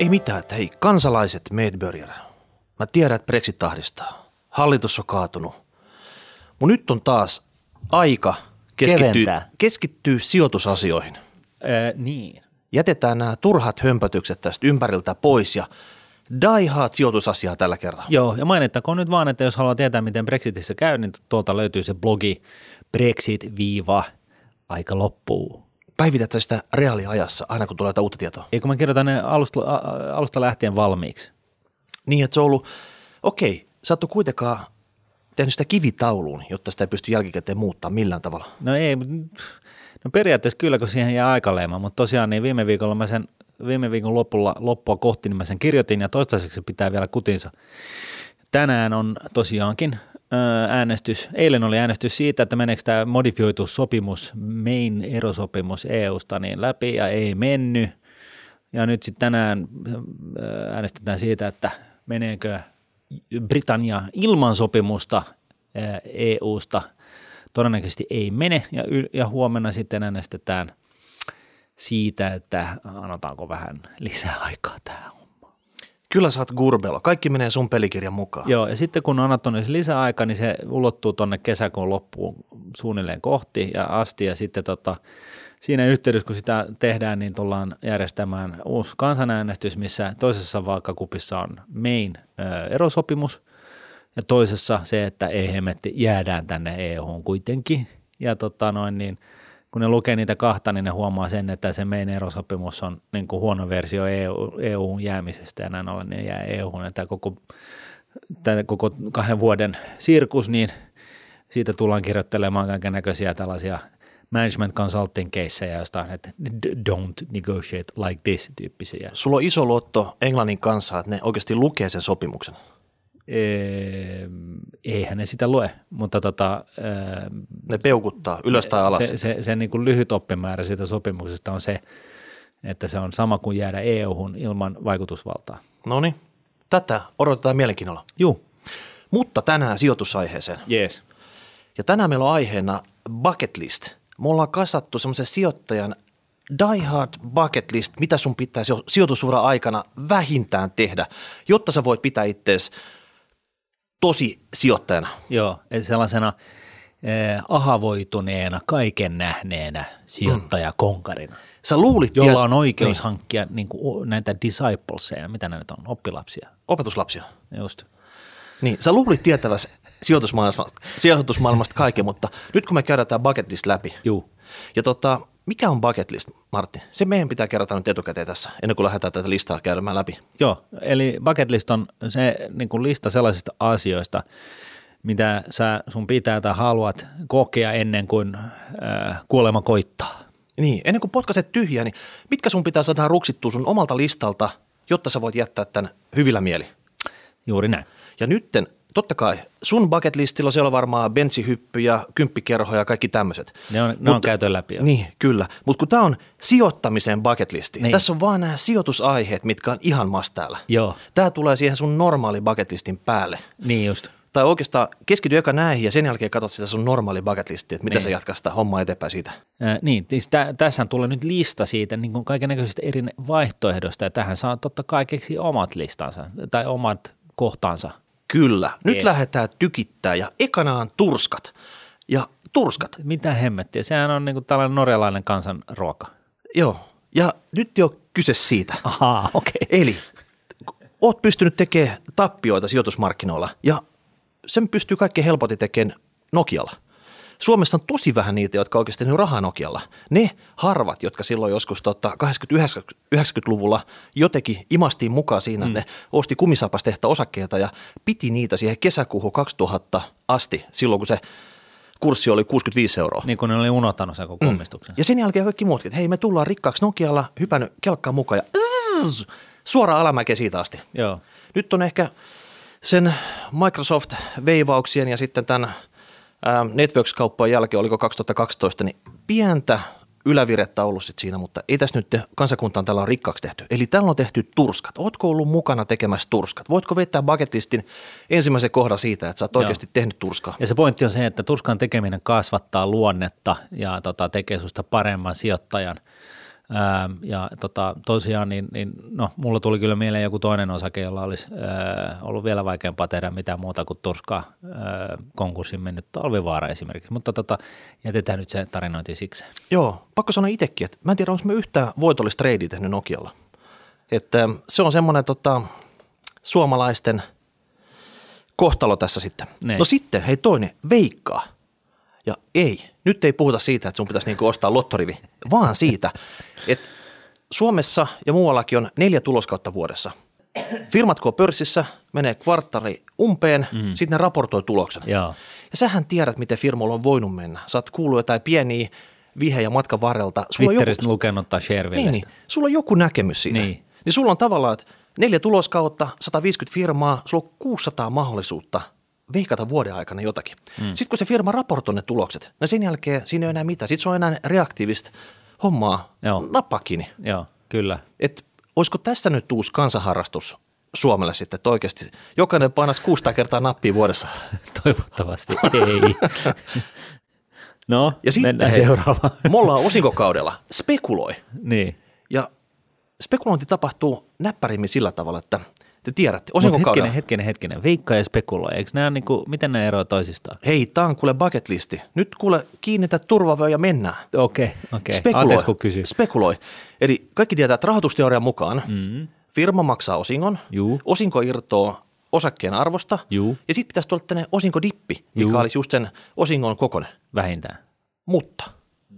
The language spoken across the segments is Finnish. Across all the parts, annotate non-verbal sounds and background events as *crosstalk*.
Ei mitään, että hei, kansalaiset Medbörjärä. Mä tiedän, että Brexit tahdistaa. Hallitus on kaatunut. Mun nyt on taas aika keskittyä, Keventää. keskittyä sijoitusasioihin. Öö, niin. Jätetään nämä turhat hömpötykset tästä ympäriltä pois ja die hard sijoitusasiaa tällä kertaa. Joo, ja mainittakoon nyt vaan, että jos haluaa tietää, miten Brexitissä käy, niin tuolta löytyy se blogi Brexit-aika loppuu. Päivität sä sitä reaaliajassa aina kun tulee jotain uutta tietoa? Eikö mä kirjoitan ne alusta, alusta lähtien valmiiksi? Niin, että se on ollut, okei, sä et ole kuitenkaan tehnyt sitä kivitauluun, jotta sitä ei pysty jälkikäteen muuttaa millään tavalla. No ei, no periaatteessa kyllä, kun siihen jää aikaleima, mutta tosiaan niin viime viikolla mä sen, viime viikon lopulla, loppua kohti, niin mä sen kirjoitin ja toistaiseksi se pitää vielä kutinsa. Tänään on tosiaankin äänestys, eilen oli äänestys siitä, että meneekö tämä modifioitu sopimus, main erosopimus EUsta niin läpi ja ei mennyt. Ja nyt sitten tänään ö, äänestetään siitä, että meneekö Britannia ilman sopimusta ö, EUsta. Todennäköisesti ei mene ja, ja huomenna sitten äänestetään siitä, että annotaanko vähän lisää aikaa tähän Kyllä sä oot gurbelo. Kaikki menee sun pelikirjan mukaan. Joo, ja sitten kun on niille lisäaika, niin se ulottuu tuonne kesäkuun loppuun suunnilleen kohti ja asti, ja sitten tota, siinä yhteydessä, kun sitä tehdään, niin tullaan järjestämään uusi kansanäänestys, missä toisessa vaakakupissa on main ö, erosopimus, ja toisessa se, että ei hemetti, jäädään tänne EU-hun kuitenkin, ja tota noin, niin kun ne lukee niitä kahta, niin ne huomaa sen, että se meidän erosopimus on niin kuin huono versio EU, EUn jäämisestä ja näin ollen ne jää EUhun. Ja tämä koko, tämä koko kahden vuoden sirkus, niin siitä tullaan kirjoittelemaan kaiken näköisiä tällaisia management consulting caseja jostain, että don't negotiate like this tyyppisiä. Sulla on iso luotto Englannin kanssa, että ne oikeasti lukee sen sopimuksen. Ee, eihän ne sitä lue, mutta tota, ee, Ne peukuttaa ylös tai alas. se, se, se niin kuin lyhyt oppimäärä siitä sopimuksesta on se, että se on sama kuin jäädä EU-hun ilman vaikutusvaltaa. No niin, tätä odotetaan mielenkiinnolla. Juu. Mutta tänään sijoitusaiheeseen. Jees. Ja tänään meillä on aiheena bucket list. Me ollaan kasattu semmoisen sijoittajan die hard bucket list, mitä sun pitäisi jo sijoitusura aikana vähintään tehdä, jotta sä voit pitää ittees tosi sijoittajana. Joo, eli sellaisena eh, ahavoituneena, kaiken nähneenä sijoittajakonkarina, Sä luulit, jolla on oikeus niin, hankkia niin kuin, näitä discipleseja, mitä näitä on, oppilapsia. opetuslapsia. Just. Niin, sä luulit tietäväsi sijoitusmaailmasta, sijoitusmaailmasta kaiken, mutta nyt kun me käydään tämä bucket list läpi, Juu. ja tota, mikä on bucket list, Martti? Se meidän pitää kerrata nyt etukäteen tässä, ennen kuin lähdetään tätä listaa käymään läpi. Joo, eli bucket list on se niin kuin lista sellaisista asioista, mitä sä, sun pitää tai haluat kokea ennen kuin äh, kuolema koittaa. Niin, ennen kuin potkaset tyhjää, niin mitkä sun pitää saada ruksittua sun omalta listalta, jotta sä voit jättää tämän hyvillä mieli? Juuri näin. Ja nytten, totta kai, sun bucket listillä siellä on varmaan bensihyppyjä, kymppikerhoja ja kaikki tämmöiset. Ne on, ne on käyty läpi jo. Niin, kyllä. Mutta kun tämä on sijoittamisen bucket listi, niin. Tässä on vaan nämä sijoitusaiheet, mitkä on ihan mastäällä. Joo, Tämä tulee siihen sun normaali bucket listin päälle. niin just. Tai oikeastaan keskity eka näihin ja sen jälkeen katsot sitä sun normaali bucket listia, että mitä Niin. sä jatkaa sitä hommaa eteenpäin siitä. Äh, niin, siis tä, tässä tulee nyt lista siitä niin kuin kaiken näköisistä eri vaihtoehdoista, ja tähän saa totta kai keksiä omat listansa tai omat kohtansa. Kyllä. Nyt Jees. lähdetään tykittää ja ekana on turskat. Ja turskat, Mitä hemmettiä, sehän on niin kuin tällainen norjalainen kansanruoka. joo. Ja nyt jo kyse siitä. Ahaa, okei. Okay. Eli oot pystynyt tekemään tappioita sijoitusmarkkinoilla ja sen pystyy kaikkein helpotin tekemään Nokialla. Suomessa on tosi vähän niitä, jotka oikeasti tehnyt rahaa Nokialla. Ne harvat, jotka silloin joskus tota, 80-90-luvulla jotenkin imastiin mukaan siinä, mm. että ne osti kumisapastehtä osakkeita ja piti niitä siihen kesäkuuhun 2000 asti, silloin kun se kurssi oli 65 euroa. Niin kuin ne oli unohtanut sen koko omistuksen. Ja sen jälkeen kaikki muutkin, että hei me tullaan rikkaaksi Nokialla, hypännyt kelkkaan mukaan ja zzz, suoraan alamäkeä siitä asti. Joo. Nyt on ehkä sen Microsoft-veivauksien ja sitten tämän Networks-kauppojen jälkeen, oliko 2012, niin pientä ylävirettä ollut sit siinä, mutta ei tässä nyt kansakunta on tällä on rikkaaksi tehty. Eli tällä on tehty turskat. Ootko ollut mukana tekemässä turskat? Voitko vetää bucket listin ensimmäisen kohdan siitä, että sä oot Joo. oikeasti tehnyt turskaa? Ja se pointti on se, että turskan tekeminen kasvattaa luonnetta ja tota, tekee susta paremman sijoittajan. Ää, ja tota, tosiaan, niin, niin, no, mulla tuli kyllä mieleen joku toinen osake, jolla olisi ää, ollut vielä vaikeampaa tehdä mitään muuta kuin turskaa ää, konkurssin mennyt talvivaara esimerkiksi, mutta tota, jätetään nyt se tarinointi siksi. Joo, pakko sanoa itsekin, että mä en tiedä, onko me yhtään voitollista treidiä tehnyt Nokialla. Että se on semmoinen tota, suomalaisten kohtalo tässä sitten. Niin. No sitten, hei toinen, veikkaa. Ja ei, nyt ei puhuta siitä, että sun pitäisi niinku ostaa lottorivi, vaan siitä, että Suomessa ja muuallakin on neljä tuloskautta vuodessa. Firmat kun on pörssissä, menee kvarttari umpeen, mm. sitten ne raportoi tuloksen. Joo. Ja sähän tiedät, miten firmoilla on voinut mennä. Sä oot kuullut jotain pieniä vihejä matkan varrelta. Sulla on Twitteristä joku, lukenut tai niin, Sharevillestä. niin, sulla on joku näkemys siitä. Niin. niin sulla on tavallaan, että neljä tuloskautta, 150 firmaa, sulla on 600 mahdollisuutta veikata vuoden aikana jotakin. Mm. Sitten kun se firma raportoi ne tulokset, no sen jälkeen siinä ei ole enää mitään. Sitten se on enää reaktiivista hommaa Joo. nappaa kiinni. Joo, kyllä. Et olisiko tässä nyt uusi kansanharrastus Suomelle sitten, että oikeasti jokainen painaisi 600 kertaa nappia vuodessa. *laughs* Toivottavasti ei. *laughs* no, Ja sitten mennään seuraavaan. me ollaan osinkokaudella, spekuloi. niin. Ja spekulointi tapahtuu näppärimmin sillä tavalla, että te tiedätte, osinkokaudella, hetkinen, hetkinen, hetkinen. Veikka ja spekuloi. Eikö nämä niinku, miten ne eroavat toisistaan? hei, tää on kuule bucket listi. Nyt kuule kiinnitä turvavöö ja mennään. Okei, okei. Spekuloi. Anteeksi, kun kysyin. Spekuloi. Eli kaikki tietää, että rahoitusteorian mukaan Mm. firma maksaa osingon, Juu. osinko irtoo osakkeen arvosta, Juu. ja sitten pitäisi tulla tänne osinkodippi, mikä Juu. olisi just sen osingon kokonen. Vähintään. Mutta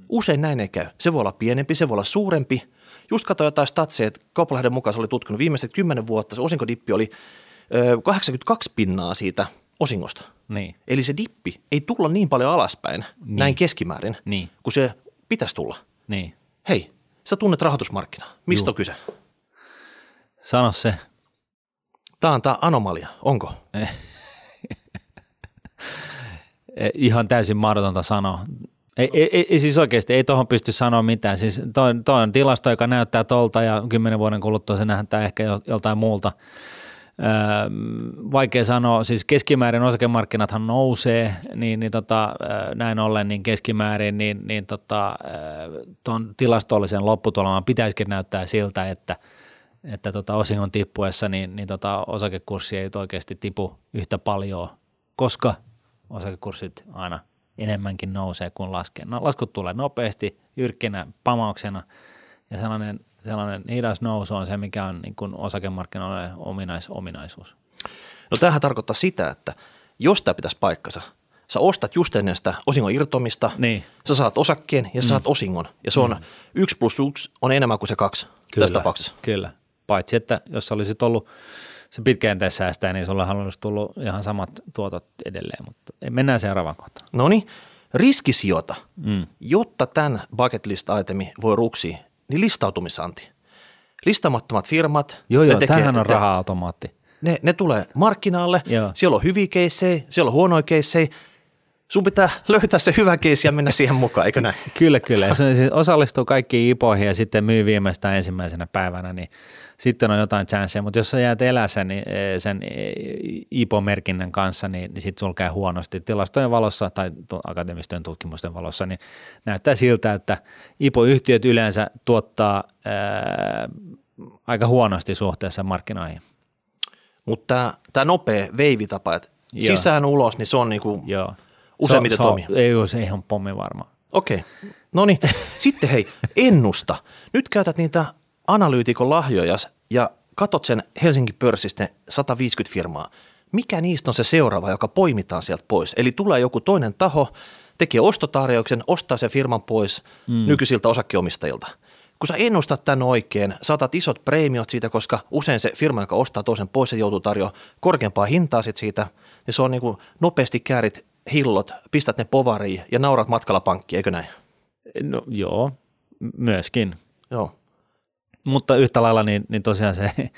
usein näin ei käy. Se voi olla pienempi, se voi olla suurempi. Just katsoin jotain statseja, että Kauppalehden mukaan se oli tutkinut viimeiset kymmenen vuotta, se osinkodippi oli ö, 82 pinnaa siitä osingosta. Niin. Eli se dippi ei tulla niin paljon alaspäin, niin. näin keskimäärin, Niin. kun se pitäisi tulla. Niin. Hei, sä tunnet rahoitusmarkkinaa. Mistä Juu. on kyse? Sano se. Tämä on tämä anomalia, onko? *laughs* Ihan täysin mahdotonta sanoa. Ei, ei, ei siis oikeasti, ei tuohon pysty sanoa mitään. Siis toi, toi on tilasto, joka näyttää tolta ja kymmenen vuoden kuluttua se nähdään ehkä jo- joltain muulta. Öö, vaikea sanoa, siis keskimäärin osakemarkkinathan nousee, niin, niin tota, öö, näin ollen niin keskimäärin, niin, niin tota, öö, tuon tilastollisen lopputuleman pitäisikin näyttää siltä, että, että tota osingon tippuessa niin, niin tota osakekurssi ei oikeasti tipu yhtä paljon, koska osakekurssit aina enemmänkin nousee kuin laskee. No, laskut tulee nopeasti, jyrkkinä, pamauksena ja sellainen, sellainen hidas nousu on se, mikä on niin kuin osakemarkkinoille ominais, ominaisuus. No tämähän tarkoittaa sitä, että jos tämä pitäisi paikkansa, sä ostat just ennen sitä osingon irtomista, Niin. sä saat osakkeen ja sä saat osingon. Ja se on mm. yksi plus yksi on enemmän kuin se kaksi tässä tapauksessa. Kyllä. Paitsi, että jos olisit ollut se pitkäjänteessä säästää, niin sulla olisi tullut ihan samat tuotot edelleen, mutta mennään seuraavaan kohtaan. No niin, riskisijoita. Mm. Jotta tämän bucket list itemi voi ruksia, niin listautumisanti. Listamattomat firmat. Joo, joo, tekee- tämähän on raha-automaatti. Ne, ne tulee markkinaalle, Joo. siellä on hyviä keissejä, siellä on huonoja keissejä. Sun pitää löytää se hyvä keissi ja mennä siihen mukaan, eikö näin? *laughs* Kyllä, kyllä. Se siis osallistuu kaikkiin ipoihin ja sitten myy viimeistään ensimmäisenä päivänä, niin sitten on jotain chanceja. Mutta jos sä jäät elää sen, eh, sen eh, IPO-merkinnän kanssa, niin, niin sitten sulla käy huonosti. Tilastojen valossa tai akateemisten tutkimusten valossa, niin näyttää siltä, että IPO-yhtiöt yleensä tuottaa ää, aika huonosti suhteessa markkinoihin. Mutta tämä nopea veivitapa, että Joo. sisään ulos, niin se on niinku, Joo. Useimmiten se, on- toimii. Ei ole se ihan pommi varma. okei. No niin, *laughs* sitten hei, ennusta. Nyt käytät niitä analyytikon lahjoja ja katot sen Helsingin pörssistä ne 150 firmaa. Mikä niistä on se seuraava, joka poimitaan sieltä pois? Eli tulee joku toinen taho, tekee ostotarjouksen, ostaa sen firman pois mm. nykyisiltä osakkeomistajilta. Kun sä ennustat tämän oikein, saatat isot preemiot siitä, koska usein se firma, joka ostaa toisen pois, se joutuu tarjoamaan korkeampaa hintaa sit siitä, niin se on niin kuin nopeasti käärit hillot, pistät ne povariin ja naurat matkalla pankkiin, eikö näin? No joo, myöskin. Joo. Mutta yhtä lailla niin, niin tosiaan se *laughs*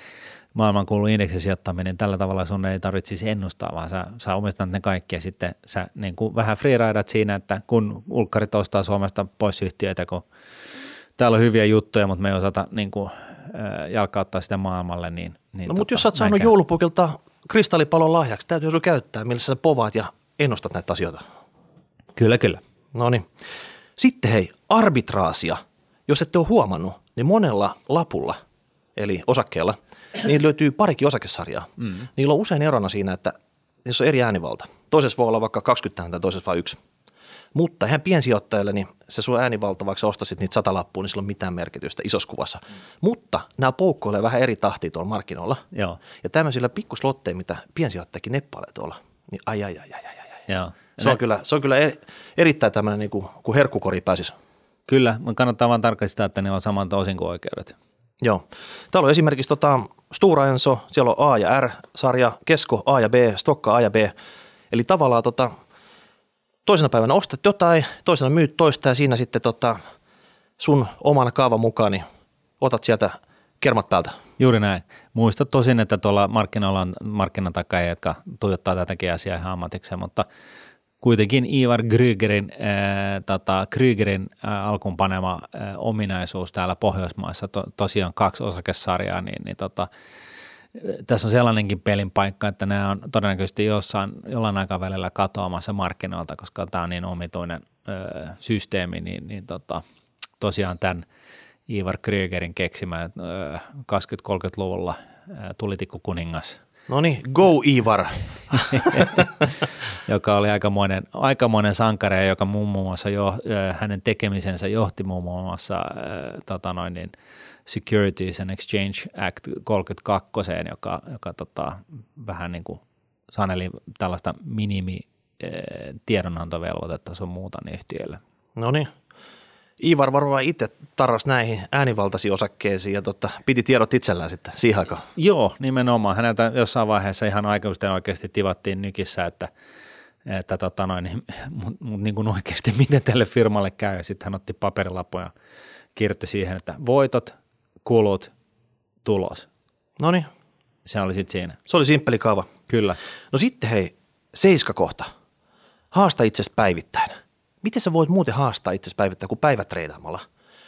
maailmankuulu indeksisijoittaminen, tällä tavalla sun ei tarvitsisi ennustaa, vaan sä, sä omistat ne kaikki ja sitten sä niin kuin vähän freeridat siinä, että kun ulkkarit ostaa Suomesta pois yhtiöitä, kun täällä on hyviä juttuja, mutta me ei osata niin kuin, jalkauttaa sitä maailmalle, niin, niin No mutta jos sä oot saanut joulupukilta kristallipalon lahjaksi, täytyy sun käyttää, millä sä povaat ja ennustat näitä asioita. Kyllä, kyllä. No niin. Sitten hei, arbitraasia jos ette ole huomannut, niin monella lapulla, eli osakkeella, niin löytyy parikin osakesarjaa. Mm. Niillä on usein erona siinä, että niissä on eri äänivalta. Toisessa voi olla vaikka 20 ääntä, toisessa vain yksi. Mutta ihan piensijoittajalle, niin se sun äänivalta, vaikka sä ostasit niitä sata lappua, niin sillä on mitään merkitystä isossa kuvassa. Mm. Mutta nämä poukkoilee vähän eri tahtia tuolla markkinoilla. Joo. Ja tämmöisillä pikkuslotteilla, mitä piensijoittajakin neppailee tuolla, niin ai ai ai ai ai. Joo. Se on, kyllä, se on kyllä eri, erittäin tämmöinen, niin kuin, kun herkkukori pääsisi. Kyllä, mutta kannattaa vaan tarkistaa, että ne on saman toisin kuin oikeudet. Joo. Täällä on esimerkiksi tota, Stura Enso, siellä on A ja R-sarja, Kesko A ja B, Stokka A ja B. Eli tavallaan tota, toisena päivänä ostat jotain, toisena myyt toista ja siinä sitten tota, sun oman kaavan mukaan niin otat sieltä kermat päältä. Juuri näin. Muista tosin, että tuolla markkinoilla on markkinatakajia, jotka tuijottaa tätäkin asiaa ihan ammatikseen, mutta kuitenkin Ivar Krygerin, äh, tota, Krygerin äh, alkuun panema äh, ominaisuus täällä Pohjoismaissa, to, tosiaan kaksi osakesarjaa, niin, niin tota, tässä on sellainenkin pelin paikka, että nämä on todennäköisesti jossain, jollain aikavälillä katoamassa markkinoilta, koska tämä on niin omituinen ö, systeemi, niin, niin tota, tosiaan tämän Ivar Krygerin keksimä 20-30-luvulla tulitikku kuningas. No niin, go Ivar! *laughs* joka oli aikamoinen, aikamoinen sankari, joka muun muassa jo, hänen tekemisensä johti muun muassa äh, tota noin niin, Securities and Exchange Act 32, joka, joka tota, vähän niin kuin saneli tällaista minimi tiedonantovelvoitetta sun muuta yhtiöille. No niin. Ivar varmaan itse tarras näihin äänivaltaisiin osakkeisiin ja tota, piti tiedot itsellään sitten siihen aikaan. Joo, nimenomaan. Häneltä jossain vaiheessa ihan aikuisten oikeasti tivattiin nykissä, että, että tota noin, niin, mutta mut niin kuin oikeasti *laughs* miten tälle firmalle käy. Ja sitten hän otti paperilappuja ja kirjoitti siihen, että voitot, kulut, tulos. No niin. Se oli sitten siinä. Se oli simppeli kaava. Kyllä. No sitten hei, seiska kohta. Haasta itsesi päivittäin. Miten sä voit muuten haastaa itsesi päivittäin kuin päivätreidaamalla?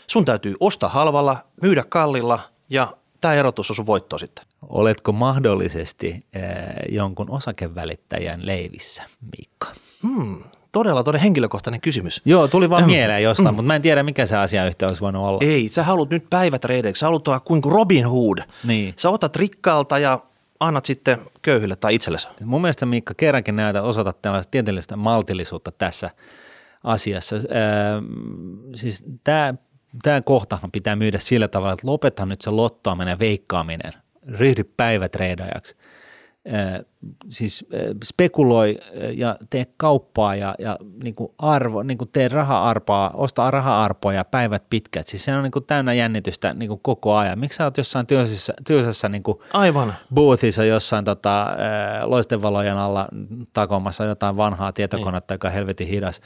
Sun täytyy ostaa halvalla, myydä kallilla ja tämä erotus on sun voitto sitten. Oletko mahdollisesti äh, jonkun osakevälittäjän leivissä, Miikka? Hmm, todella todella henkilökohtainen kysymys. Joo, tuli vaan mieleen jostain, mm. mutta mä en tiedä, mikä se asiayhteys olisi voinut olla. Ei, sä haluat nyt päivätreideiksi, sä haluat olla kuin Robin Hood. Niin. Sä otat rikkaalta ja annat sitten köyhille tai itsellesi. Mun mielestä Miikka kerrankin näitä osoitat tällaista tieteellistä maltillisuutta tässä asiassa. Siis tämä tämä kohtahan pitää myydä sillä tavalla, että lopeta nyt se lottoaminen ja veikkaaminen, ryhdy päivätreidajaksi siis spekuloi ja tee kauppaa ja, ja niin kuin arvo, niin kuin tee raha-arpaa, osta raha-arpoja päivät pitkät. Siis se on niin kuin täynnä jännitystä niin kuin koko ajan. Miksi sä oot jossain työsessä, työsessä niin kuin Aivan. boothissa jossain tota, loistevalojen alla takomassa jotain vanhaa tietokonetta, niin. joka on helvetin hidas.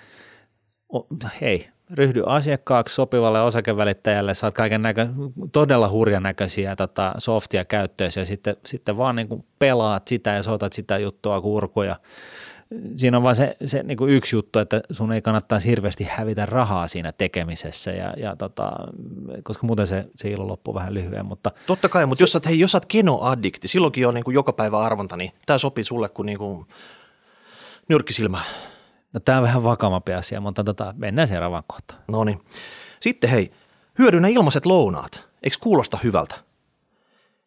Hei, ryhdy asiakkaaksi sopivalle osakevälittäjälle, saat kaiken näkö, todella hurjan näköisiä tota, softia käyttöösi ja sitten, sitten vaan niin kuin pelaat sitä ja soitat sitä juttua kurkuja. Siinä on vain se, se niin kuin yksi juttu, että sun ei kannattaisi hirveästi hävitä rahaa siinä tekemisessä, ja, ja tota, koska muuten se, se ilo loppuu vähän lyhyen. Mutta Totta kai, mutta se, jos sä, hei, jos sä oot kenoaddikti, silloinkin on niin kuin joka päivä arvonta, niin tämä sopii sulle kuin, niin kuin nyrkkisilmä. No tämä on vähän vakavampi asia, mutta tota, mennään seuraavaan kohtaan. No niin. Sitten hei, hyödynnä ilmaiset lounaat. Eikö kuulosta hyvältä?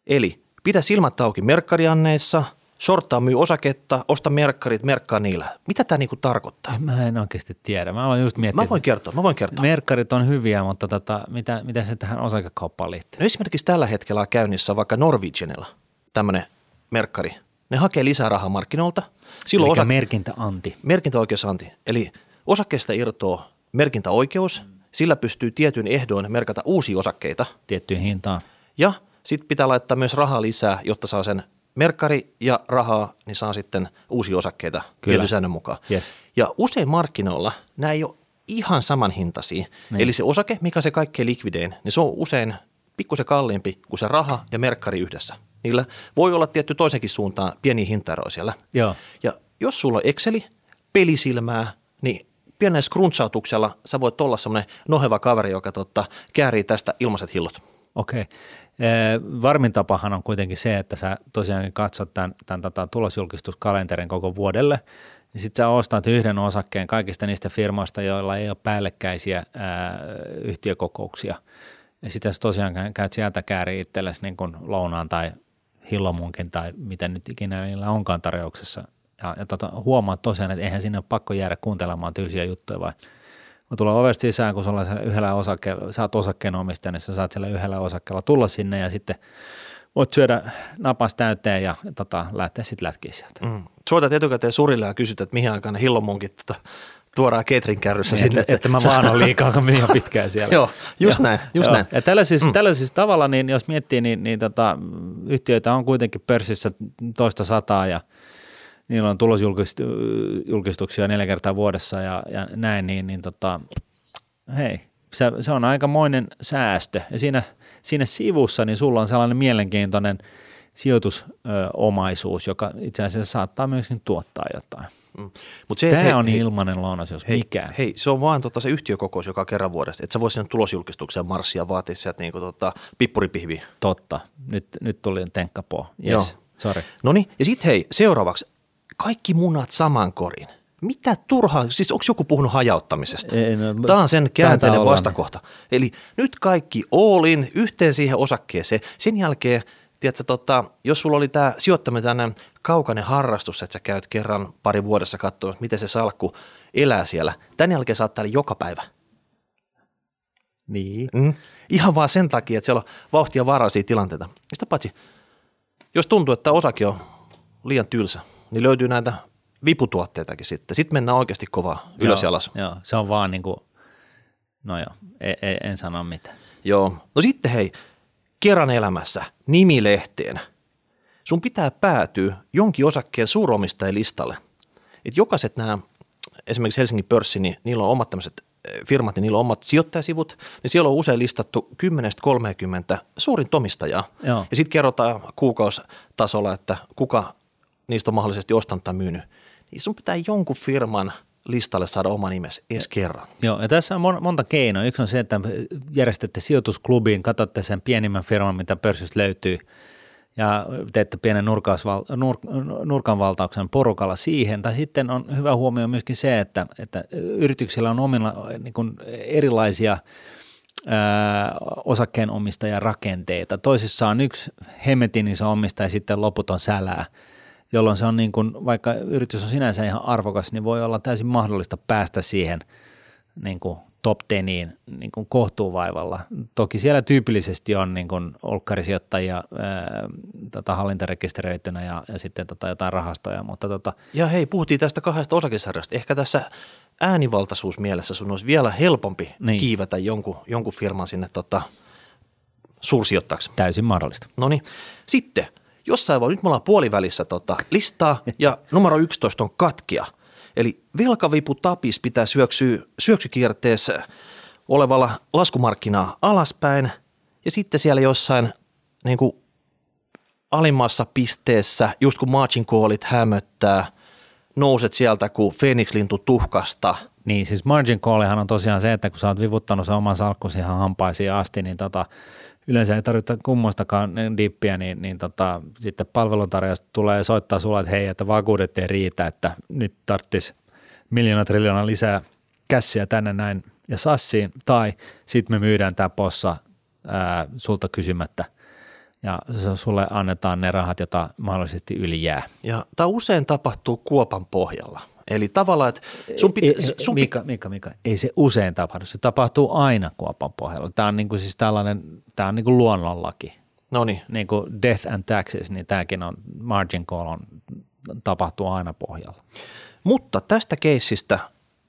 Eli pidä silmät auki merkkarianneissa, shorttaa myy osaketta, osta merkkarit, merkkaa niillä. Mitä tämä niinku tarkoittaa? Mä en oikeasti tiedä. Mä olen just miettinyt. Mä voin kertoa, mä voin kertoa. Merkkarit on hyviä, mutta tota, mitä, mitä se tähän osakekauppaan liittyy? No esimerkiksi tällä hetkellä on käynnissä vaikka Norwegianilla tämmöinen merkkari. Ne hakee lisää rahaa markkinoilta – Silloin osa... merkintäanti. Merkintäoikeusanti. Eli osakkeesta irtoaa merkintäoikeus, sillä pystyy tietyn ehdoin merkata uusia osakkeita. Tiettyyn hintaan. Ja sitten pitää laittaa myös rahaa lisää, jotta saa sen merkkari ja rahaa, niin saa sitten uusia osakkeita tietyn mukaan. Yes. Ja usein markkinoilla nämä ei ole ihan samanhintaisia. Niin. Eli se osake, mikä on se kaikkein likvidein, niin se on usein pikkusen kalliimpi kuin se raha ja merkkari yhdessä. Niillä voi olla tietty toisenkin suuntaan pieni hintaeroja siellä. Joo. Ja jos sulla on Exceli, pelisilmää, niin pienellä scrunchautuksella sä voit olla semmoinen noheva kaveri, joka totta, käärii tästä ilmaiset hillot. Okei. Okay. Varmin tapahan on kuitenkin se, että sä tosiaankin katsot tämän, tämän tota, tulosjulkistuskalenterin koko vuodelle Ja sitten sä ostat yhden osakkeen kaikista niistä firmoista, joilla ei ole päällekkäisiä ää, yhtiökokouksia. Ja sitten sä tosiaan käyt sieltä kääri itsellesi niin kuin lounaan tai hillomunkin tai mitä nyt ikinä niillä onkaan tarjouksessa. Ja, ja tota, huomaat tosiaan, että eihän sinne ole pakko jäädä kuuntelemaan tylsiä juttuja, vai kun tulee ovesta sisään, kun sulla yhdellä osakkeella, sä oot osakkeenomistaja, niin sä saat siellä yhdellä osakkeella tulla sinne ja sitten voit syödä napas täyteen ja tota, lähteä sitten lätkiä sieltä. Mm. Soitat etukäteen surille ja kysyt, että mihin aikaan ne hillomunkit tota, tuodaan catering kärryssä niin, sinne. Että, että mä vaan on liikaa, liian pitkään siellä. *laughs* Joo, just näin. Just Joo. näin. Ja tällaisissa, mm. tällaisissa tavalla, niin jos miettii, niin, niin tota, yhtiöitä on kuitenkin pörssissä toista sataa ja niillä on tulosjulkistuksia neljä kertaa vuodessa ja, ja näin, niin, niin tota, hei, se, se on aikamoinen säästö. Ja siinä, siinä sivussa niin sulla on sellainen mielenkiintoinen sijoitusomaisuus, joka itse asiassa saattaa myöskin tuottaa jotain. Mm. Mut se, Tämä hei, on hei, ilmanen lounas, jos hei, mikään. Hei, se on vaan tota, se yhtiökokous joka kerran vuodessa. Että sä vois sinne tulosjulkistukseen marssia vaatia sieltä niinku, tota, pippuripihviä. Totta. Nyt, nyt tuli tenkkapoo. Yes. Sorry. No niin, ja sitten hei, seuraavaksi. Kaikki munat saman korin. Mitä turhaa, siis onko joku puhunut hajauttamisesta? Ei, no, Tämä on sen käänteinen vastakohta. Eli nyt kaikki all in yhteen siihen osakkeeseen. Sen jälkeen, tiedätkö, tota, jos sulla oli tämä sijoittaminen tänne kaukainen harrastus, että sä käyt kerran pari vuodessa katsoa, miten se salkku elää siellä. Tämän jälkeen saat täällä joka päivä. Niin. Mm. Ihan vaan sen takia, että siellä on vauhtia varaisia tilanteita. Sitä paitsi, jos tuntuu, että osake on liian tylsä, niin löytyy näitä viputuotteitakin sitten. Sitten mennään oikeasti kovaa ylös joo, ja alas. Joo, se on vaan niin kuin, no joo, en, en sano mitään. Joo, no sitten hei, kerran elämässä nimilehteen. Sun pitää päätyä jonkin osakkeen suuromistajan listalle. Et jokaiset nämä, esimerkiksi Helsingin pörssi, niin niillä on omat tämmöiset firmat, niin niillä on omat sijoittajasivut, niin siellä on usein listattu 10-30 suurin omistajaa. Joo. Ja sitten kerrotaan kuukausitasolla, että kuka niistä on mahdollisesti ostanut tai myynyt. Niin sun pitää jonkun firman listalle saada oma nimesi edes kerran. Joo, ja tässä on monta keinoa. Yksi on se, että järjestätte sijoitusklubiin, katsotte sen pienimmän firman, mitä pörssistä löytyy, ja teette pienen nurkausval- nur- nurkanvaltauksen porukalla siihen. Tai sitten on hyvä huomio myöskin se, että, että yrityksillä on omilla niin kuin erilaisia osakkeenomistajan Toisissa on yksi hemmetin iso omistaja ja sitten loput on sälää jolloin se on niin kuin, vaikka yritys on sinänsä ihan arvokas, niin voi olla täysin mahdollista päästä siihen niin kuin top teniin niin kuin kohtuuvaivalla. Toki siellä tyypillisesti on niin kuin olkkarisijoittajia ää, tota, hallintarekisteröitynä ja, ja sitten tota, jotain rahastoja. Mutta tota, ja hei, puhuttiin tästä kahdesta osakesarjasta. Ehkä tässä äänivaltaisuus mielessä sun olisi vielä helpompi niin. kiivetä jonkun, jonkun firman sinne tota, suursijoittajaksi. Täysin mahdollista. No niin, sitten – jossain vaiheessa, nyt me ollaan puolivälissä tota, listaa ja numero 11 on katkia. Eli velkavipu tapis pitää syöksyä syöksykierteessä olevalla laskumarkkinaa alaspäin ja sitten siellä jossain niin kuin alimmassa pisteessä, just kun margin callit hämöttää, nouset sieltä kuin Phoenix-lintu tuhkasta. Niin, siis margin callihan on tosiaan se, että kun sä oot vivuttanut sen oman salkkusi ihan hampaisiin asti, niin tota, yleensä ei tarvitse kummoistakaan dippiä, niin, niin tota, sitten palveluntarjoaja tulee soittaa sulle, että hei, että vakuudet ei riitä, että nyt tarvitsisi miljoona triljoona lisää kässiä tänne näin ja sassiin, tai sitten me myydään tämä possa ää, sulta kysymättä ja sulle annetaan ne rahat, joita mahdollisesti yli jää. Ja tämä usein tapahtuu kuopan pohjalla. Eli tavallaan, että sun pitää... Sun Mika, Mika, Mika, ei se usein tapahdu. Se tapahtuu aina kuopan pohjalla. Tämä on niin kuin siis tällainen, tämä on niin kuin luonnonlaki. No niin. Niin kuin death and taxes, niin tämäkin on, margin call on, tapahtuu aina pohjalla. Mutta tästä keissistä,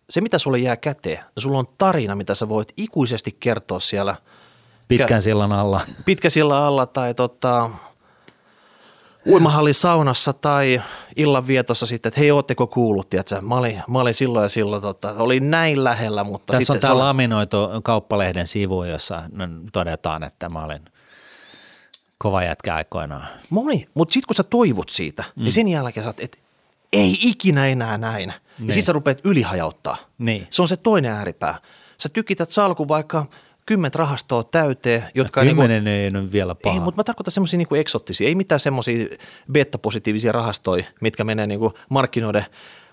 se mitä sulle jää käteen, sulla on tarina, mitä sä voit ikuisesti kertoa siellä. Pitkän sillan alla. Pitkän sillan alla tai tota, uimahallin saunassa tai illanvietossa sitten, että hei, ootteko kuullut, tiedätkö? Mä olin, mä olin silloin ja silloin, tota, oli näin lähellä, mutta Tässä sitten... on tämä laminoitu kauppalehden sivu, jossa todetaan, että mä olin kova jätkä aikoinaan. Moni, mutta sitten kun sä toivot siitä, niin mm. niin sen jälkeen sä oot, että ei ikinä enää näin. Niin. Ja sitten sä rupeat ylihajauttaa. Niin. Se on se toinen ääripää. Sä tykität salku vaikka – kymmentä rahastoa täyteen, jotka... Kymmenen niin kuin, ei ole vielä paha. Ei, mutta mä tarkoitan semmoisia niin eksottisia, ei mitään semmoisia beta-positiivisia rahastoja, mitkä menee niin kuin markkinoiden,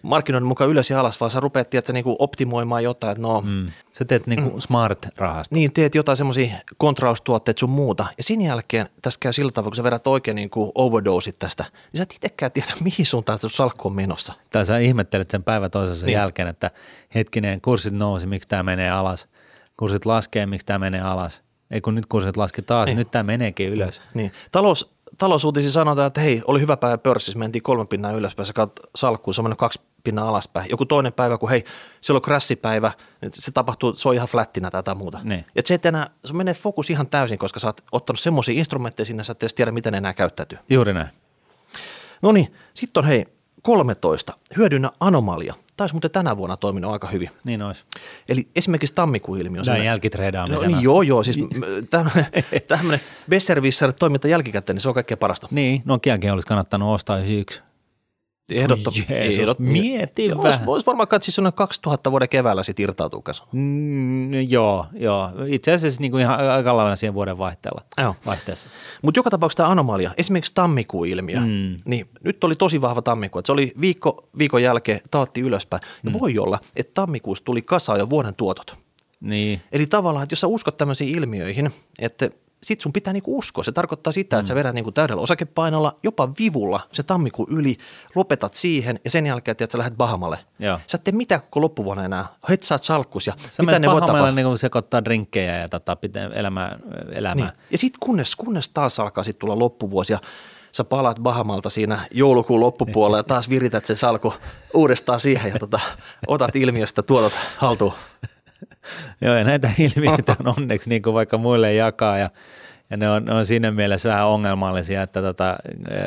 markkinoiden mukaan ylös ja alas, vaan sä rupeat tiedätkö, niin kuin optimoimaan jotain, että no, Mm. Sä teet niinku mm. smart-rahasta. niin teet jotain semmoisia kontraustuotteita sun muuta. Ja sen jälkeen tässä käy sillä tavalla, kun sä vedät oikein niin kuin overdosit tästä, niin sä et itsekään tiedä, mihin suuntaan sun salkku on menossa. Tai sä ihmettelet sen päivä toisensa Niin. jälkeen, että hetkinen, kurssit nousi, miksi tämä menee alas. Kurssit laskee, miksi tämä menee alas. Ei kun nyt kurssit laski taas, Niin. nyt tämä meneekin ylös. Niin. Talous, talousuutisia sanotaan, että hei, oli hyvä päivä pörssissä, mentiin kolme pinnaa ylöspäin, sä katsot salkkuun, se on mennyt kaksi pinnaa alaspäin. Joku toinen päivä, kun hei, siellä on crash-päivä, niin se tapahtuu, se on ihan flättinä tai jotain muuta. Niin. Et se, et enää, se menee fokus ihan täysin, koska sä oot ottanut semmoisia instrumentteja sinne, sä et edes tiedä, miten ne enää käyttäytyy. Juuri näin. No niin, sitten on hei, 13. Hyödynnä anomalia. Taisi muuten tänä vuonna toiminut aika hyvin. Niin olisi. Eli esimerkiksi tammikuun ilmiö. Näin semmoinen- No niin, joo, joo, siis *laughs* tämmöinen, tämmöinen Besserwisser toiminta jälkikäteen, niin se on kaikkein parasta. Niin, Nokiakin olisi kannattanut ostaa 91. Ehdottomasti. Jeesus, mieti Olisi, vähän. olisi varmaan katsoa semmoinen 2000 vuoden keväällä sitten irtautuu. Mm, joo, joo. Itse asiassa niin kuin ihan aika lailla siihen vuoden vaihteella. Joo. Vaihteessa. Mutta joka tapauksessa tämä anomalia, esimerkiksi tammikuun ilmiö, Mm. niin nyt oli tosi vahva tammikuu. Se oli viikko, viikon jälkeen, taatti ylöspäin. Ja mm. voi olla, että tammikuussa tuli kasaan jo vuoden tuotot. Niin, Eli tavallaan, että jos sä uskot tämmöisiin ilmiöihin, että sit sun pitää niinku uskoa. Se tarkoittaa sitä, että sä vedät niinku täydellä osakepainolla, jopa vivulla se tammikuun yli, lopetat siihen ja sen jälkeen että sä lähdet Bahamalle. joo. Sä et tee mitään koko loppuvuonna enää. Het saat salkkus ja Sä mitä ne voi tapahtua. niin kuin sekoittaa drinkkejä ja tota, pitää elämää, elämää. Niin. Ja sitten kunnes, kunnes taas alkaa sit tulla loppuvuosi ja sä palaat Bahamalta siinä joulukuun loppupuolella ja taas virität sen salku uudestaan siihen ja tota, otat ilmiöstä tuotot haltuun. *laughs* Joo, ja näitä *laughs* ilmiöitä on onneksi niin kuin vaikka muille jakaa ja, ja ne, on, ne on siinä mielessä vähän ongelmallisia, että tota, eh,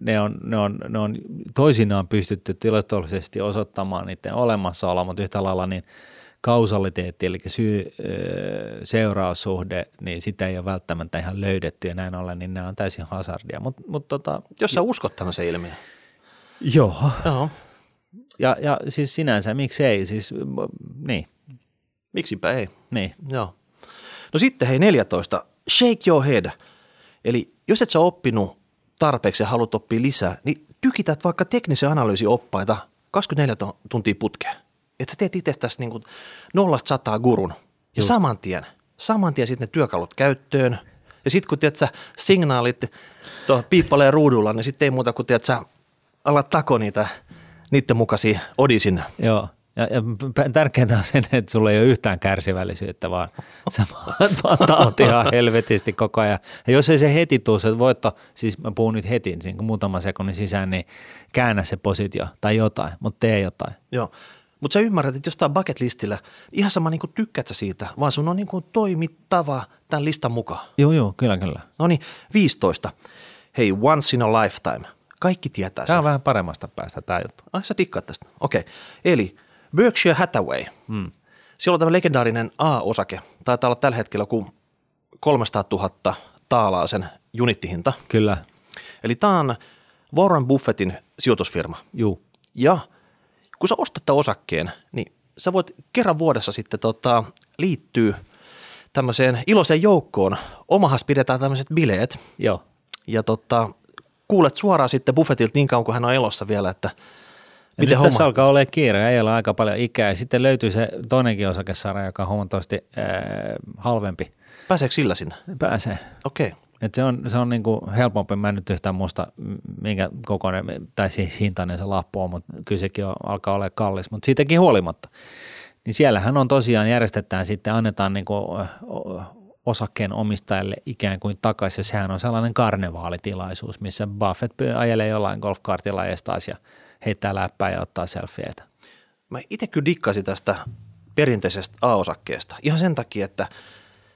ne, on, ne, on, ne on toisinaan pystytty tilastollisesti osoittamaan niiden olemassaolo, mutta yhtä lailla niin kausaliteetti, eli syy-seuraussuhde, niin sitä ei ole välttämättä ihan löydetty ja näin ollen, niin nämä on täysin hazardia. Mut, mut tota, Jos sä uskot tämmöiseen ilmiöön. joo. Joo. Ja, ja siis sinänsä, miksei, siis niin, Miksipä ei. niin. Joo. No sitten hei 14. Shake your head. Eli jos et sä oppinut tarpeeksi ja haluat oppia lisää, niin tykität vaikka teknisen analyysin oppaita 24 to- tuntia putkeen. Että sä teet itsestäsi niin kuin nollasta sataa gurun. Ja Just. saman tien, saman tien sitten ne työkalut käyttöön. Ja sitten kun tiedät sä signaalit tuo piippalee ruudulla, niin sitten ei muuta kuin tiedät sä alat tako niitä niiden mukaisia odisin. Joo. Ja, ja tärkeintä on sen, että sulla ei ole yhtään kärsivällisyyttä, vaan *laughs* sä vaan taot ihan helvetisti koko ajan. Ja jos ei se heti tule se voitto, siis mä puhun nyt heti, niin kuin muutaman sekunnin sisään, niin käännä se positio tai jotain, mutta tee jotain. Joo. Mutta sä ymmärrät, että jos tää on bucket listillä, ihan sama niin tykkäät sä siitä, vaan sun on niin kuin toimittava tämän listan mukaan. Joo, joo, kyllä, kyllä. No niin, 15. Hei, once in a lifetime. Kaikki tietää Tämä sen. on vähän paremmasta päästä tämä juttu. Ai sä dikkaat tästä. Okei. Okay. Eli Berkshire Hathaway. Hmm. Siellä on tämä legendaarinen A-osake. Taitaa olla tällä hetkellä kuin 300 000 taalaa sen unittihinta. Kyllä, Eli tämä on Warren Buffettin sijoitusfirma. juu. Ja kun sä ostat tämän osakkeen, niin sä voit kerran vuodessa sitten tota, liittyä tämmöiseen iloiseen joukkoon. Omahas pidetään tämmöiset bileet Joo. ja tota, kuulet suoraan sitten Buffettilta niin kauan kuin hän on elossa vielä, että Ja miten nyt homma. tässä alkaa olla kiire, ei ole aika paljon ikää. Ja sitten löytyy se toinenkin osakesarja, joka on huomattavasti äh, halvempi. Pääseekö sillä sinne? Pääsee. Okei. Okay. Et se on, se on niinku helpompi, mä en nyt yhtään muista, minkä kokoinen, tai siis hintainen se lappu on, mutta kyllä sekin on, alkaa olla kallis, mutta siitäkin huolimatta. Niin siellähän on tosiaan, järjestetään sitten, annetaan niinku osakkeen omistajalle ikään kuin takaisin, ja sehän on sellainen karnevaalitilaisuus, missä Buffett ajelee jollain golfkartilla taas ja heittää läppää ja ottaa selfieitä. Mä itse kyllä dikkasin tästä perinteisestä A-osakkeesta. Ihan sen takia, että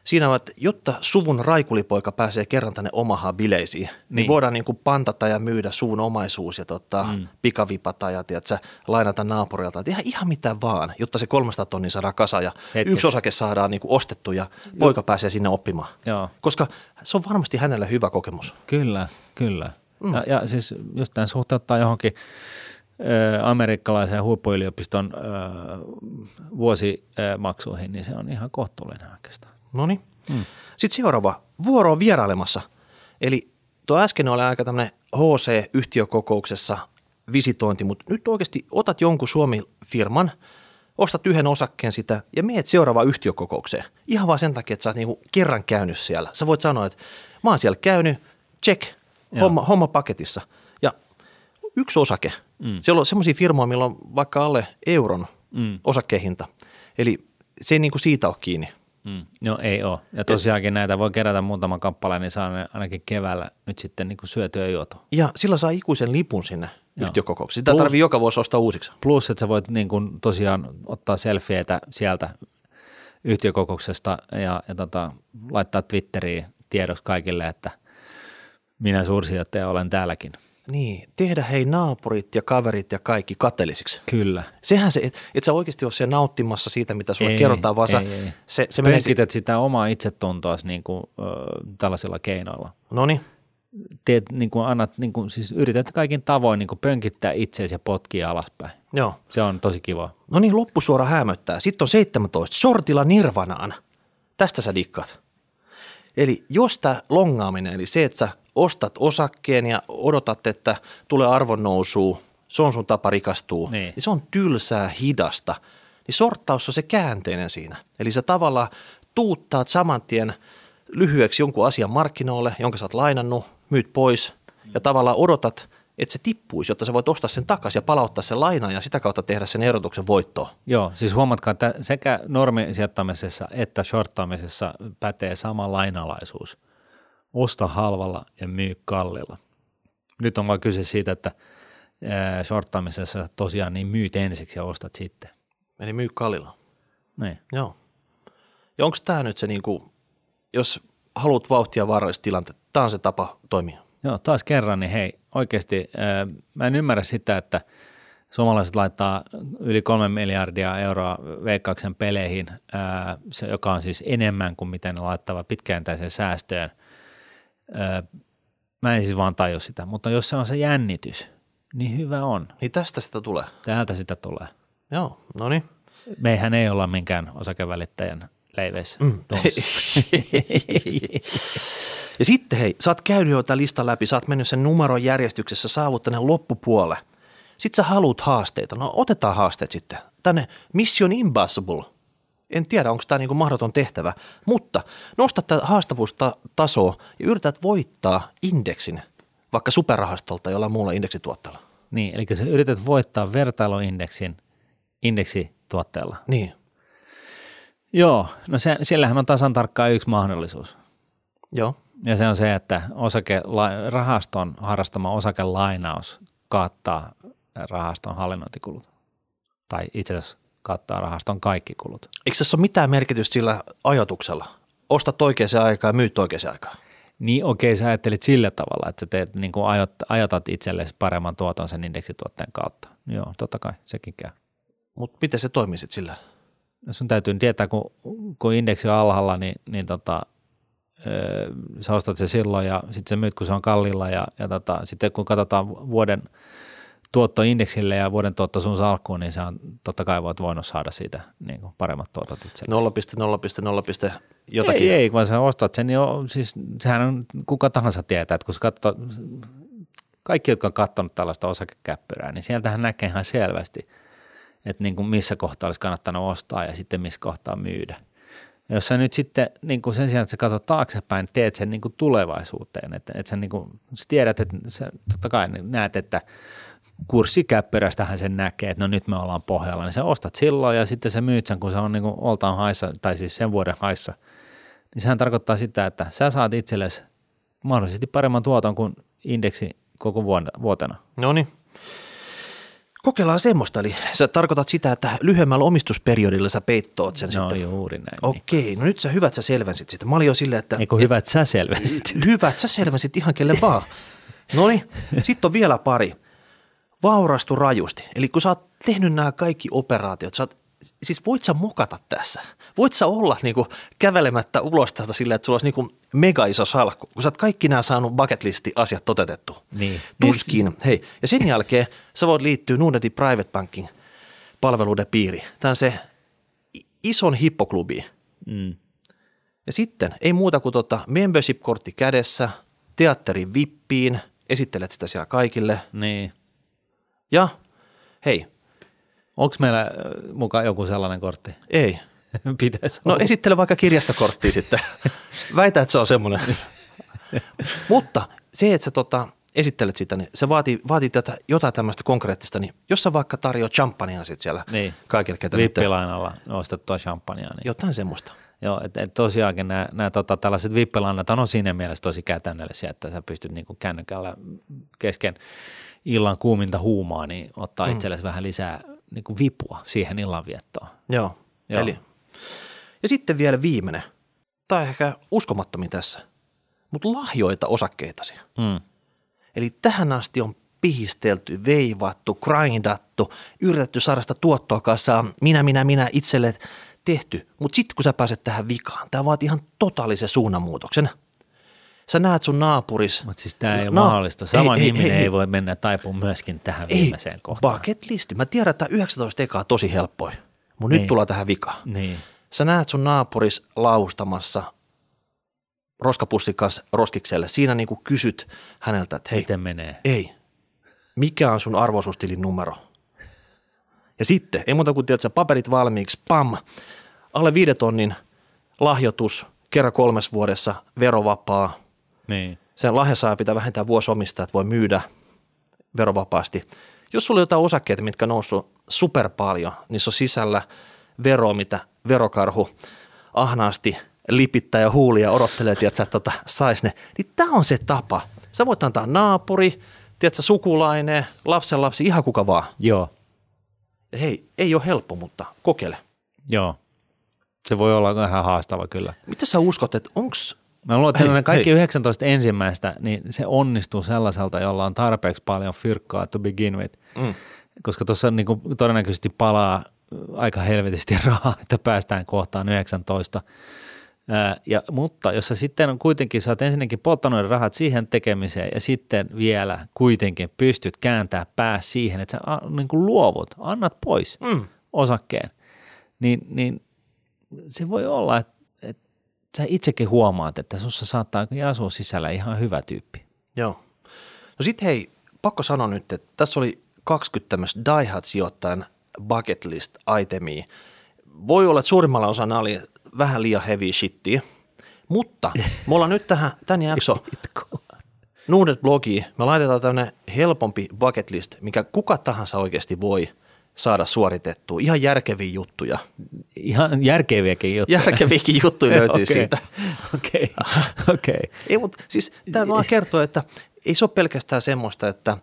siinä on, että jotta suvun raikulipoika pääsee kerran tänne omahaan bileisiin, niin, Niin. voidaan niin kuin pantata ja myydä suvun omaisuus ja tota, Mm. pikavipata ja tiedätkö, lainata naapurilta. Et ihan, ihan mitä vaan, jotta se 300 tonnia saadaan kasa ja Hetkeksi. yksi osake saadaan niin kuin ostettu ja poika pääsee sinne oppimaan. Joo. Koska se on varmasti hänelle hyvä kokemus. Kyllä, kyllä. Mm. Ja, ja siis jos tämän suhteuttaa johonkin amerikkalaisen huippuyliopiston ö, vuosimaksuihin, niin se on ihan kohtuullinen oikeastaan. No niin. Mm. Sitten seuraava. Vuoro on vierailemassa. Eli tuo äsken oli aika tämmöinen HC-yhtiökokouksessa visitointi, mutta nyt oikeasti otat jonkun Suomi-firman, ostat yhden osakkeen sitä ja meet seuraavaan yhtiökokoukseen. Ihan vaan sen takia, että sä oot niinku kerran käynyt siellä. Sä voit sanoa, että mä oon siellä käynyt, check, homma, homma paketissa. Yksi osake. Mm. Siellä on semmoisia firmoja, millä on vaikka alle euron mm. osakkehinta. Eli se ei niinku siitä ole kiinni. Mm. No ei ole. Ja tosiaankin näitä voi kerätä muutaman kappaleen, niin saa ne ainakin keväällä nyt sitten niin syötyä juotua. Ja sillä saa ikuisen lipun sinne Joo. yhtiökokoukseen. Sitä Plus, tarvii joka vuosi ostaa uusiksi. Plus, että sä voit niin kuin tosiaan ottaa selfieitä sieltä yhtiökokouksesta ja, ja tota, laittaa Twitteriin tiedoksi kaikille, että minä suursijoittaja olen täälläkin. Niin, tehdä hei naapurit ja kaverit ja kaikki kateellisiksi. Kyllä. Sehän se, että et sä oikeasti ole siellä nauttimassa siitä, mitä sulle ei, kerrotaan, vaan ei, sä, ei. se, se menee... sitä omaa itsetuntoa niin kuin, ö, tällaisilla keinoilla. No niin. Teet, niin kuin annat, niin kuin, siis yrität kaikin tavoin niin kuin pönkittää itseäsi ja potkia alaspäin. Joo. Se on tosi kiva. No niin, loppusuora hämöttää. Sitten on 17. Sortilla nirvanaan. Tästä sä dikkaat. Eli jos tämä longaaminen, eli se, että sä ostat osakkeen ja odotat, että tulee arvonnousu, se on sun tapa rikastuu, niin. niin se on tylsää, hidasta. Niin sorttaus on se käänteinen siinä. Eli sä tavallaan tuuttaat saman tien lyhyeksi jonkun asian markkinoille, jonka sä oot lainannut, myyt pois ja tavallaan odotat, että se tippuisi, jotta sä voit ostaa sen takaisin ja palauttaa sen lainan ja sitä kautta tehdä sen erotuksen voittoon. Joo, siis huomatkaa, että sekä normisijoittamisessa että shorttaamisessa pätee sama lainalaisuus osta halvalla ja myy kallilla. Nyt on vaan kyse siitä, että shorttaamisessa tosiaan niin myyt ensiksi ja ostat sitten. Eli myy kallilla. Niin. Joo. Ja onko tämä nyt se, niinku, jos haluat vauhtia vaarallista tilanteita, tämä on se tapa toimia? Joo, taas kerran, niin hei, oikeasti mä en ymmärrä sitä, että suomalaiset laittaa yli kolme miljardia euroa veikkauksen peleihin, se, joka on siis enemmän kuin miten ne laittava pitkääntäisen säästöön – mä en siis vaan taju sitä, mutta jos se on se jännitys, niin hyvä on. Niin tästä sitä tulee? Täältä sitä tulee. Joo, no niin. Meihän ei olla minkään osakevälittäjän leiveissä. Mm. *laughs* ja sitten hei, sä oot käynyt jo tämän listan läpi, sä oot mennyt sen numeron järjestyksessä, saavuttanut loppupuolelle. Sitten sä haluat haasteita. No otetaan haasteet sitten. Tänne Mission Impossible – en tiedä, onko tämä niinku mahdoton tehtävä, mutta nosta tätä haastavuustasoa ja yrität voittaa indeksin vaikka superrahastolta jollain muulla indeksituotteella. Niin, eli sä yrität voittaa vertailuindeksin indeksituotteella. Niin. Joo, no se, siellähän on tasan tarkkaan yksi mahdollisuus. Joo. Ja se on se, että osake, rahaston harrastama osakelainaus kaattaa rahaston hallinnointikulut. Tai itse asiassa kattaa rahaston kaikki kulut. Eikö tässä ole mitään merkitystä sillä ajatuksella? Ostat oikeaan aikaan ja myyt oikeaan aikaan. Niin okei, okay, sä ajattelit sillä tavalla, että sä teet, niin kuin ajat, ajatat itsellesi paremman tuoton sen indeksituotteen kautta. Joo, totta kai, sekin käy. Mutta miten se toimii sitten sillä? No sun täytyy tietää, kun, kun indeksi on alhaalla, niin, niin tota, öö, sä ostat se silloin ja sitten sä myyt, kun se on kallilla ja, ja tota, sitten kun katsotaan vuoden – tuottoindeksille ja vuoden tuotto sun salkkuun, niin se on totta kai voit voinut saada siitä niin kuin paremmat tuotot itsellesi. 0,0,0 jotakin. Ei, ei, kun sä ostat sen, niin jo, siis sehän on kuka tahansa tietää, että kun sä katsot, kaikki, jotka on katsonut tällaista osakekäppyrää, niin sieltähän näkee ihan selvästi, että niin kuin missä kohtaa olisi kannattanut ostaa ja sitten missä kohtaa myydä. Ja jos sä nyt sitten niin kuin sen sijaan, että sä katsot taaksepäin, teet sen niin kuin tulevaisuuteen, että, että sä, niin kuin, sä tiedät, että sä totta kai näet, että kurssikäppyrästähän sen näkee, että no nyt me ollaan pohjalla, niin sä ostat silloin ja sitten se myyt sen, kun se on niin kuin oltaan haissa, tai siis sen vuoden haissa, niin sehän tarkoittaa sitä, että sä saat itsellesi mahdollisesti paremman tuoton kuin indeksi koko vuotena. No niin. Kokeillaan semmoista, eli sä tarkoitat sitä, että lyhyemmällä omistusperiodilla sä peittoot sen no, sitten. juuri näin. Okei, niin. no nyt sä hyvät sä selvensit sitä. Mä olin jo silleen, että... Eikö hyvät sä selvensit *laughs* Hyvät sä selvensit ihan kelle vaan. No niin, sitten on vielä pari vaurastu rajusti. Eli kun sä oot tehnyt nämä kaikki operaatiot, sä oot, siis voit sä mokata tässä? Voit sä olla niinku kävelemättä ulos tästä silleen, että sulla olisi niinku mega iso salkku, kun sä oot kaikki nämä saanut bucket listi asiat toteutettu. Niin. Tuskin. Niin, siis... Hei, ja sen jälkeen sä voit liittyä Nordnetin Private Banking palveluiden piiriin. Tämä on se ison hippoklubi. Mm. Ja sitten ei muuta kuin tota membership-kortti kädessä, teatterin vippiin, esittelet sitä siellä kaikille. Niin Ja hei, Onko meillä äh, mukaan joku sellainen kortti? ei. *laughs* Pitäisi No olla. esittele vaikka kirjastokorttia *laughs* sitten. Väitä, että se on semmoinen. *laughs* Mutta se, että sä tota, esittelet sitä, niin se vaatii, vaatii tätä jotain tämmöistä konkreettista. Niin jos sä vaikka tarjoat champagnea sitten siellä Niin. kaikille, ketä nyt, Vippilainalla ostettua champagnea. Niin. jotain semmoista. Joo, että et tosiaankin nämä, nämä tota, tällaiset vippilainat on siinä mielessä tosi käytännöllisiä, että sä pystyt niinku kännykällä kesken illan kuuminta huumaa, niin ottaa mm. itsellesi vähän lisää niinku vipua siihen illanviettoon. Joo. Joo. Eli. Ja sitten vielä viimeinen. On ehkä uskomattomin tässä. Mutta lahjoita osakkeitasi. Mm. Eli tähän asti on pihistelty, veivattu, grindattu, yritetty saada sitä tuottoa kassaan, minä, minä, minä itselle tehty. Mutta sitten kun sä pääset tähän vikaan, tämä vaatii ihan totaalisen suunnanmuutoksen. Sä näet sun naapuris. Mutta siis tämä ei ole No, mahdollista. Sama ei, ei, ihminen ei, ei, ei voi mennä taipumaan myöskin tähän ei, viimeiseen kohtaan. bucket listi. Mä tiedän, että 19 ekaa tosi helppoin. Mutta Niin. nyt tullaan tähän vikaan. Niin. Sä näet sun naapuris laustamassa roskapussin kanssa roskikselle. Siinä niin kuin kysyt häneltä, että hei, Miten menee? ei, mikä on sun arvoisuustilin numero? Ja sitten, ei muuta kuin tiedät, paperit valmiiksi, pam, alle viiden tonnin lahjoitus, kerran kolmes vuodessa, verovapaa. Niin. Sen lahjasaaja pitää vähentää vuosi omistaa, että voi myydä verovapaasti. Jos sulla on jotain osakkeita, mitkä on noussut super paljon, niissä on sisällä veroa, mitä verokarhu ahnaasti lipittää ja huulia odottelee, että sä tota, sais ne. Niin tämä on se tapa. Sä voit antaa naapuri, tiedätkö, sukulainen, lapsenlapsi, ihan kuka vaan. Joo. Hei, ei ole helppo, mutta kokeile. Joo. Se voi olla vähän haastava kyllä. Mitä sä uskot, että onks, Mä luulen, että Hei, kaikki hei. 19 ensimmäistä, niin se onnistuu sellaiselta, jolla on tarpeeksi paljon fyrkkaa to begin with. mm, Koska tuossa niin kuin todennäköisesti palaa aika helvetisti *laughs* rahaa, että päästään kohtaan 19. Ää, ja, mutta jos sä sitten on kuitenkin, sä oot ensinnäkin polttanut ne rahat siihen tekemiseen ja sitten vielä kuitenkin pystyt kääntää pää siihen, että sä a, niin kuin luovut, annat pois mm, osakkeen, niin, niin se voi olla, että, että sä itsekin huomaat, että sussa saattaa asua sisällä ihan hyvä tyyppi. joo. No sit hei, pakko sanoa nyt, että tässä oli 20 tämmöistä Die Hard sijoittajan bucket list itemia. Voi olla, että suurimmalla osalla oli vähän liian heavy shittiä, mutta me ollaan nyt tähän, tämän jakso *laughs* Nuudet blogiin, me laitetaan tämmöinen helpompi bucket list, mikä kuka tahansa oikeasti voi saada suoritettua. Ihan järkeviä juttuja. Ihan järkeviäkin juttuja. Järkeviäkin juttuja *laughs* löytyy Okei. siitä. Okei, okei. Ei, mutta siis tämä vaan kertoo, että ei se ole pelkästään semmoista, että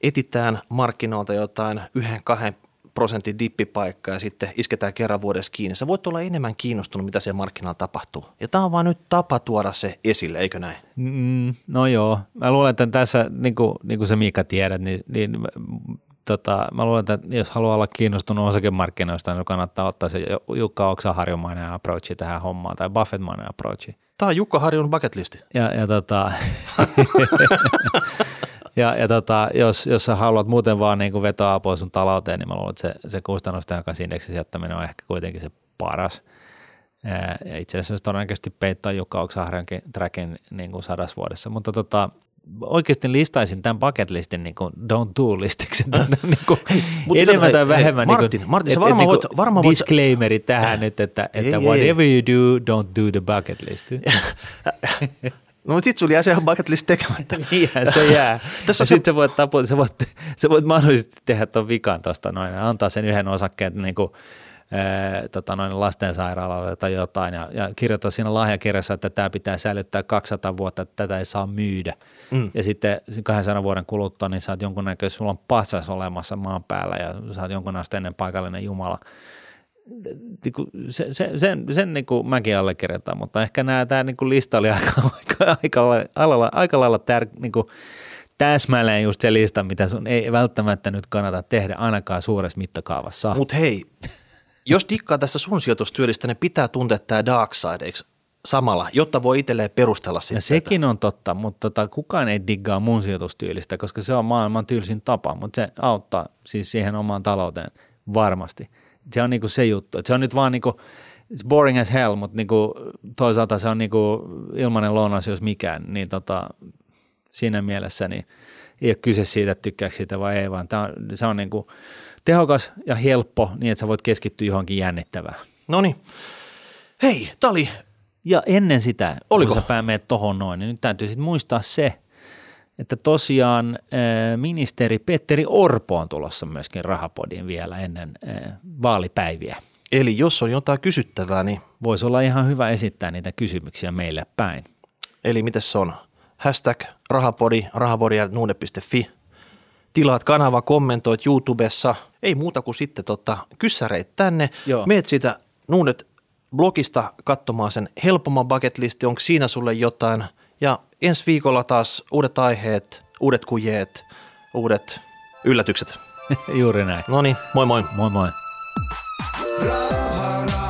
etitään markkinoilta jotain yhden, kahden prosentin dippipaikkaa ja sitten isketään kerran vuodessa kiinni. Sä voit olla enemmän kiinnostunut, mitä siellä markkinoilla tapahtuu. Ja tämä on vaan nyt tapa tuoda se esille, eikö näin? Mm, no joo, mä luulen, että tässä, niin kuin, niin kuin sä Miika tiedät, niin, niin tota, mä luulen, että jos haluaa olla kiinnostunut osakemarkkinoista, niin kannattaa ottaa se Jukka Oksaharjumainen approachi tähän hommaan, tai Buffettmainen approachi. Tämä on Jukka Harjun bucket listi. Ja, ja, tota, *laughs* *laughs* ja, ja tota, jos, jos sä haluat muuten vaan niin kuin vetoa apua sun talouteen, niin mä luulen, että se, se kustannustehokas indeksisijoittaminen on ehkä kuitenkin se paras. Ja itse asiassa todennäköisesti peittaa Jukka Oksaharjankin trackin niin kuin sadas vuodessa, mutta tota, oikeasti listaisin tämän bucket listin niin kuin don't do listiksi. niin kuin enemmän tai hei, vähemmän. Martin, niin kuin, Martin, sä et- varmaan et voit- niinku varmaan voit- Disclaimeri tähän nyt, että, että ei. whatever you do, don't do the bucket list. *laughs* No mutta sit sulla jää se bucket list tekemättä. *laughs* Niinhän se jää. *laughs* Tässä Tässä on sitten sä voit, tapu, sä, voit, sä voit mahdollisesti tehdä tuon vikan tuosta noin, ja antaa sen yhden osakkeen niin kuin, ää, tota noin lastensairaalalle tai jotain, ja, ja kirjoittaa siinä lahjakirjassa, että tämä pitää säilyttää 200 vuotta, että tätä ei saa myydä. Mm. Ja sitten 200 vuoden kuluttua, niin sä oot jonkunnäköisesti, sulla on patsas olemassa maan päällä, ja sä oot jonkun asteinen paikallinen jumala. Niinku, se, se, sen, sen niin kuin mäkin allekirjoitan, mutta ehkä nämä, tämä niin kuin lista oli aika, *laughs* aika, aika, lailla, aika lailla tär, niin kuin täsmälleen just se lista, mitä sun ei välttämättä nyt kannata tehdä ainakaan suuressa mittakaavassa. Mutta hei, jos dikkaa tässä sun sijoitustyylistä, niin pitää tuntea tämä dark side, eikö samalla, jotta voi itselleen perustella sitten. ja sekin on totta, mutta tota, kukaan ei diggaa mun sijoitustyylistä, koska se on maailman tylsin tapa, mutta se auttaa siis siihen omaan talouteen varmasti. Se on niinku se juttu, että se on nyt vaan niinku, it's boring as hell, mutta niinku, toisaalta se on niinku ilmainen lounas, jos mikään, niin tota, siinä mielessä, niin ei ole kyse siitä, että tykkääkö siitä vai ei, vaan on, se on niin kuin tehokas ja helppo niin, että sä voit keskittyä johonkin jännittävään. No niin. Hei, oli Ja ennen sitä, Oliko? kun sä pää meet tohon noin, niin nyt täytyy sitten muistaa se, että tosiaan äh, ministeri Petteri Orpo on tulossa myöskin rahapodiin vielä ennen äh, vaalipäiviä. Eli jos on jotain kysyttävää, niin Voisi olla ihan hyvä esittää niitä kysymyksiä meille päin. eli miten se on? Hashtag rahapodi, rahapodi.nuude.fi. Tilaat kanava, kommentoit YouTubessa. Ei muuta kuin sitten tota, kyssäreit tänne. Joo. Meet siitä Nuudet blogista katsomaan sen helpomman bucket listi, onko siinä sulle jotain. Ja ensi viikolla taas uudet aiheet, uudet kujeet, uudet yllätykset. *laughs* Juuri näin. No niin, moi moi. Moi moi. Raha.